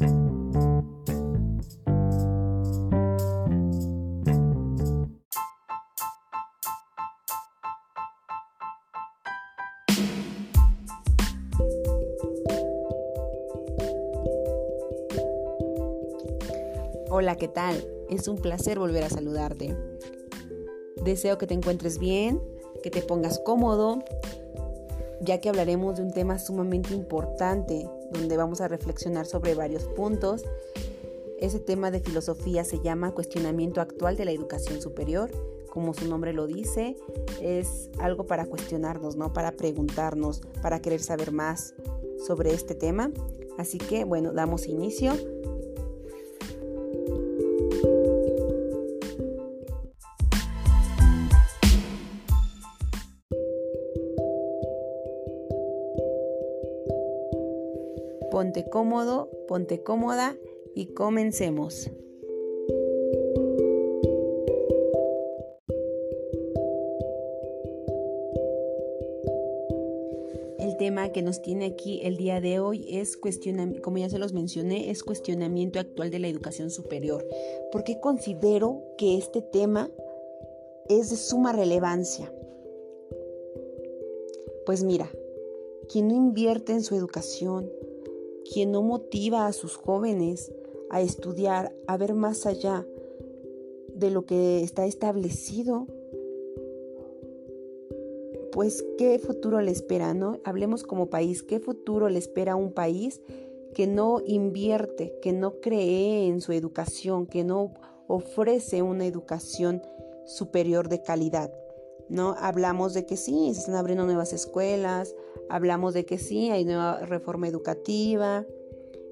Hola, ¿qué tal? Es un placer volver a saludarte. Deseo que te encuentres bien, que te pongas cómodo, ya que hablaremos de un tema sumamente importante, donde vamos a reflexionar sobre varios puntos. Ese tema de filosofía se llama cuestionamiento actual de la educación superior. Como su nombre lo dice, es algo para cuestionarnos, ¿no? Para preguntarnos, para querer saber más sobre este tema. Así que, bueno, damos inicio. Ponte cómodo, ponte cómoda y comencemos. El tema que nos tiene aquí el día de hoy es cuestionamiento, como ya se los mencioné, es cuestionamiento actual de la educación superior. ¿Por qué considero que este tema es de suma relevancia? Pues mira, quien no invierte en su educación, quien no motiva a sus jóvenes a estudiar, a ver más allá de lo que está establecido, pues qué futuro le espera, ¿no? Hablemos como país, ¿qué futuro le espera a un país que no invierte, que no cree en su educación, que no ofrece una educación superior de calidad? ¿No? Hablamos de que sí, se están abriendo nuevas escuelas, Hablamos de que sí, hay nueva reforma educativa,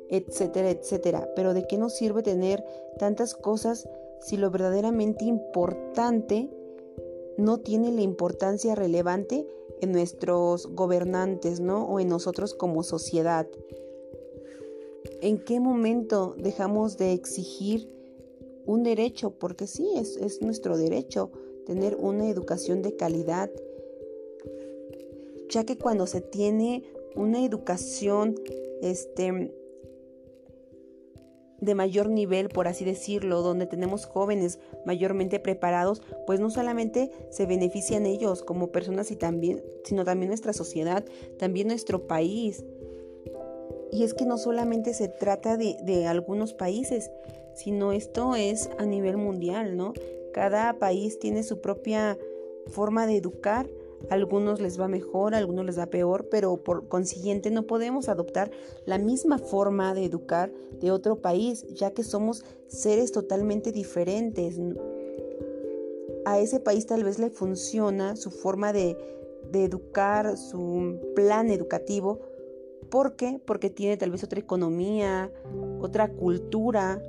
etcétera, etcétera. Pero ¿de qué nos sirve tener tantas cosas si lo verdaderamente importante no tiene la importancia relevante en nuestros gobernantes, ¿no? O en nosotros como sociedad. ¿En qué momento dejamos de exigir un derecho? Porque sí, es, es nuestro derecho tener una educación de calidad, ya que cuando se tiene una educación este, de mayor nivel, por así decirlo, donde tenemos jóvenes mayormente preparados, pues no solamente se benefician ellos como personas y también, sino también nuestra sociedad, también nuestro país. Y es que no solamente se trata de, de algunos países, sino esto es a nivel mundial, ¿no? Cada país tiene su propia forma de educar algunos les va mejor, a algunos les va peor, pero por consiguiente no podemos adoptar la misma forma de educar de otro país, ya que somos seres totalmente diferentes. A ese país tal vez le funciona su forma de, de educar, su plan educativo. ¿Por qué? Porque tiene tal vez otra economía, otra cultura.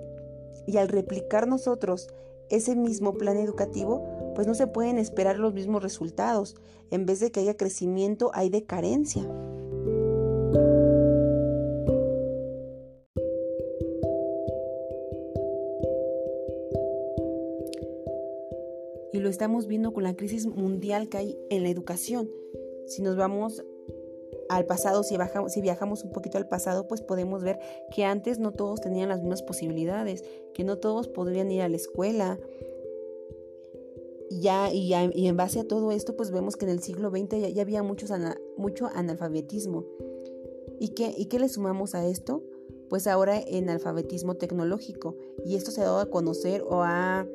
Y al replicar nosotros ese mismo plan educativo, pues no se pueden esperar los mismos resultados. En vez de que haya crecimiento, hay decadencia. Y lo estamos viendo con la crisis mundial que hay en la educación. Si nos vamos al pasado, si, si viajamos un poquito al pasado, pues podemos ver que antes no todos tenían las mismas posibilidades, que no todos podrían ir a la escuela, ya, y, en base a todo esto, pues vemos que en el siglo XX ya, había mucho analfabetismo. ¿Y qué, ¿Y qué le sumamos a esto? Pues ahora en alfabetismo tecnológico. Y esto se ha dado a conocer o a,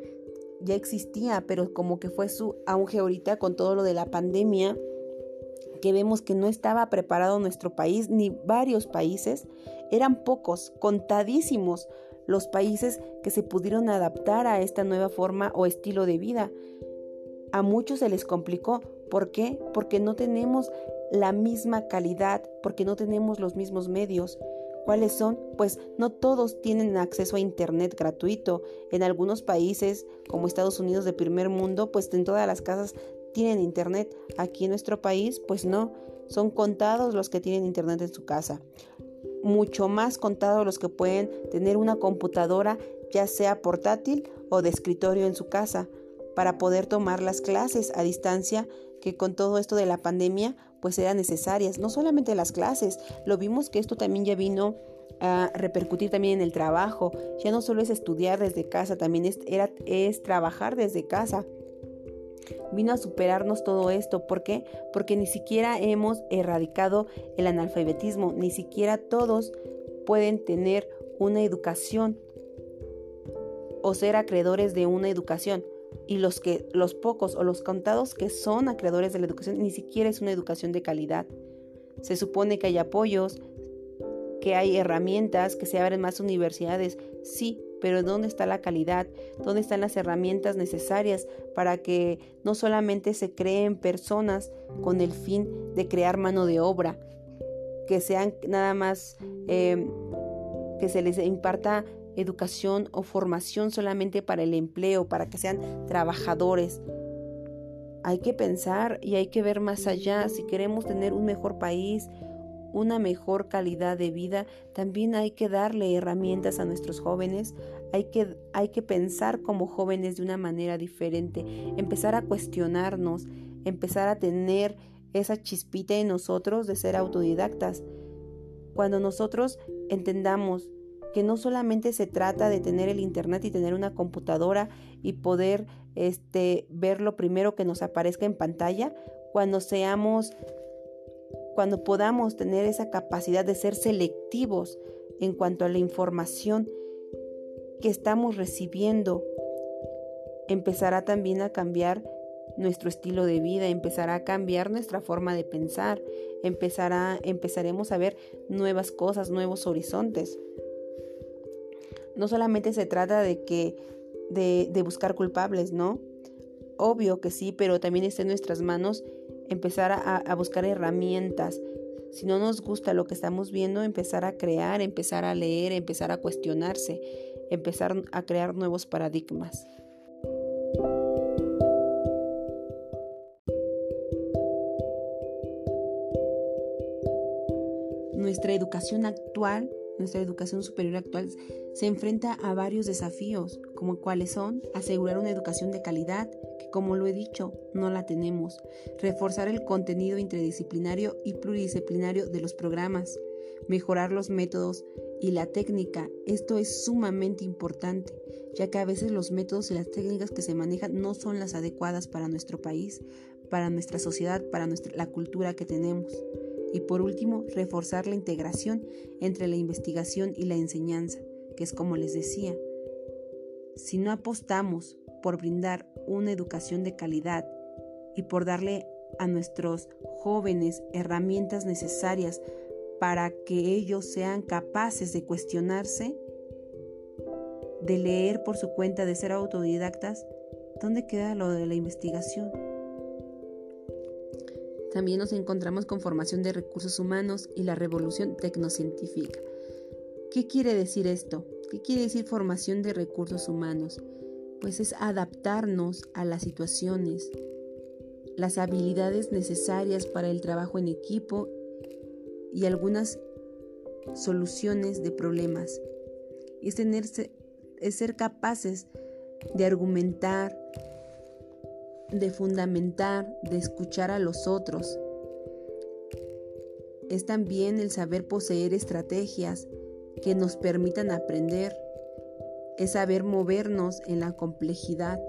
ya existía, pero como que fue su auge ahorita con todo lo de la pandemia, que vemos que no estaba preparado nuestro país ni varios países. Eran pocos, contadísimos los países que se pudieron adaptar a esta nueva forma o estilo de vida. A muchos se les complicó. ¿Por qué? Porque no tenemos la misma calidad, porque no tenemos los mismos medios. ¿Cuáles son? Pues no todos tienen acceso a Internet gratuito. En algunos países, como Estados Unidos de primer mundo, pues en todas las casas tienen Internet. Aquí en nuestro país, pues no. Son contados los que tienen Internet en su casa mucho más contados los que pueden tener una computadora ya sea portátil o de escritorio en su casa para poder tomar las clases a distancia que con todo esto de la pandemia pues eran necesarias. No solamente las clases, lo vimos que esto también ya vino a repercutir también en el trabajo. Ya no solo es estudiar desde casa, también es, era, es trabajar desde casa. Vino a superarnos todo esto. ¿Por qué? Porque ni siquiera hemos erradicado el analfabetismo, ni siquiera todos pueden tener una educación o ser acreedores de una educación. Y los que los pocos o los contados que son acreedores de la educación ni siquiera es una educación de calidad. Se supone que hay apoyos, que hay herramientas, que se abren más universidades, sí, pero ¿dónde está la calidad? ¿Dónde están las herramientas necesarias para que no solamente se creen personas con el fin de crear mano de obra, que sean nada más em, que se les imparta educación o formación solamente para el empleo, para que sean trabajadores. Hay que pensar y hay que ver más allá si queremos tener un mejor país, una mejor calidad de vida, también hay que darle herramientas a nuestros jóvenes, hay que, hay que pensar como jóvenes de una manera diferente, empezar a cuestionarnos, empezar a tener esa chispita en nosotros de ser autodidactas. Cuando nosotros entendamos que no solamente se trata de tener el internet y tener una computadora y poder este, ver lo primero que nos aparezca en pantalla, cuando seamos cuando podamos tener esa capacidad de ser selectivos en cuanto a la información que estamos recibiendo, empezará también a cambiar nuestro estilo de vida, empezará a cambiar nuestra forma de pensar, empezará, empezaremos a ver nuevas cosas, nuevos horizontes. No solamente se trata de que de, de buscar culpables, ¿no? Obvio que sí, pero también está en nuestras manos empezar a, buscar herramientas. Si no nos gusta lo que estamos viendo, empezar a crear, empezar a leer, empezar a cuestionarse, empezar a crear nuevos paradigmas. Nuestra educación actual nuestra educación superior actual se enfrenta a varios desafíos, como cuáles son asegurar una educación de calidad, como lo he dicho, no la tenemos, reforzar el contenido interdisciplinario y pluridisciplinario de los programas, mejorar los métodos y la técnica. Esto es sumamente importante, ya que a veces los métodos y las técnicas que se manejan no son las adecuadas para nuestro país, para nuestra sociedad, para nuestra, la cultura que tenemos. Y por último, reforzar la integración entre la investigación y la enseñanza, que es como les decía, si no apostamos por brindar una educación de calidad y por darle a nuestros jóvenes herramientas necesarias para que ellos sean capaces de cuestionarse, de leer por su cuenta, de ser autodidactas, ¿dónde queda lo de la investigación? También nos encontramos con formación de recursos humanos y la revolución tecnocientífica. ¿Qué quiere decir esto? ¿Qué quiere decir formación de recursos humanos? Pues es adaptarnos a las situaciones, las habilidades necesarias para el trabajo en equipo y algunas soluciones de problemas. Es, es ser capaces de argumentar, de fundamentar, de escuchar a los otros. Es también el saber poseer estrategias que nos permitan aprender. Es saber movernos en la complejidad.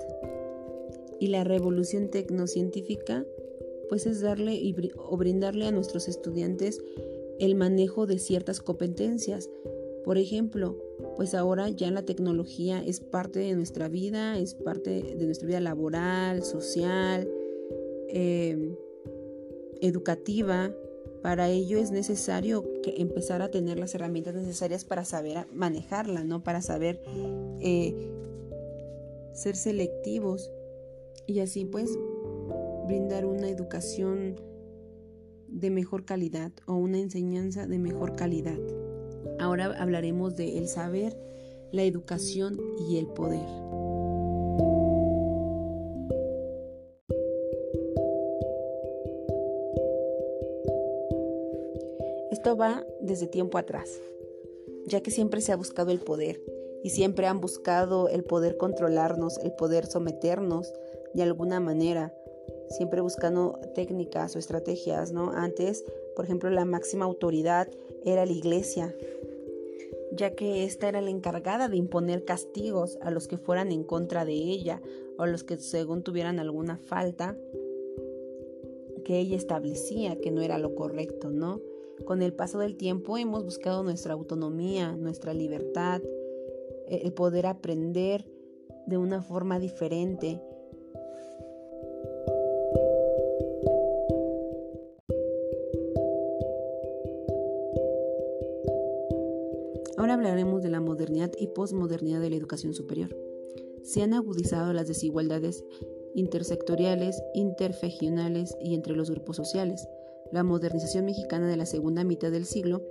Y la revolución tecnocientífica, pues es darle o brindarle a nuestros estudiantes el manejo de ciertas competencias. Por ejemplo, pues ahora ya la tecnología es parte de nuestra vida, es parte de nuestra vida laboral, social, em, educativa. Para ello es necesario que empezar a tener las herramientas necesarias para saber manejarla, ¿no? Para saber eh, ser selectivos y así pues brindar una educación de mejor calidad o una enseñanza de mejor calidad. Ahora hablaremos de el saber, la educación y el poder. Esto va desde tiempo atrás, ya que siempre se ha buscado el poder y siempre han buscado el poder controlarnos, el poder someternos de alguna manera, siempre buscando técnicas o estrategias, ¿no? Antes, por ejemplo, la máxima autoridad era la iglesia, ya que ésta era la encargada de imponer castigos a los que fueran en contra de ella o a los que según tuvieran alguna falta que ella establecía que no era lo correcto, ¿no? Con el paso del tiempo hemos buscado nuestra autonomía, nuestra libertad, eh, el poder aprender de una forma diferente. Ahora hablaremos de la modernidad y posmodernidad de la educación superior. Se han agudizado las desigualdades intersectoriales, interregionales y entre los grupos sociales. La modernización mexicana de la segunda mitad del siglo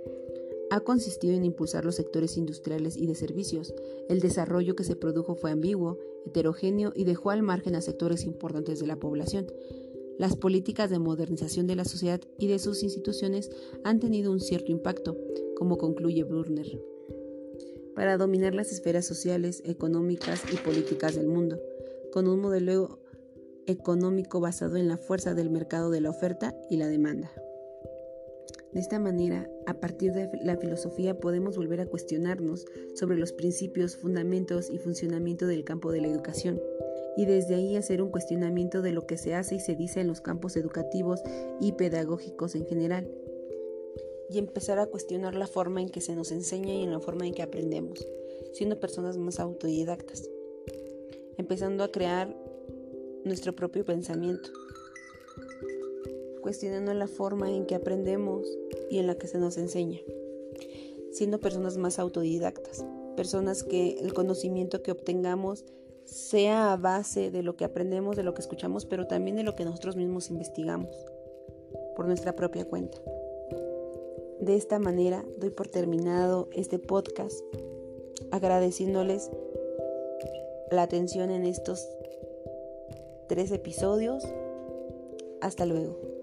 ha consistido en impulsar los sectores industriales y de servicios. El desarrollo que se produjo fue ambiguo, heterogéneo y dejó al margen a sectores importantes de la población. Las políticas de modernización de la sociedad y de sus instituciones han tenido un cierto impacto, como concluye Brunner, para dominar las esferas sociales, económicas y políticas del mundo, con un modelo económico basado en la fuerza del mercado de la oferta y la demanda. De esta manera, a partir de la filosofía podemos volver a cuestionarnos sobre los principios, fundamentos y funcionamiento del campo de la educación, y desde ahí hacer un cuestionamiento de lo que se hace y se dice en los campos educativos y pedagógicos en general, y empezar a cuestionar la forma en que se nos enseña y en la forma en que aprendemos, siendo personas más autodidactas, empezando a crear nuestro propio pensamiento, cuestionando la forma en que aprendemos y en la que se nos enseña, siendo personas más autodidactas, personas que el conocimiento que obtengamos sea a base de lo que aprendemos, de lo que escuchamos, pero también de lo que nosotros mismos investigamos por nuestra propia cuenta. De esta manera doy por terminado este podcast agradeciéndoles la atención en estos tres episodios. Hasta luego.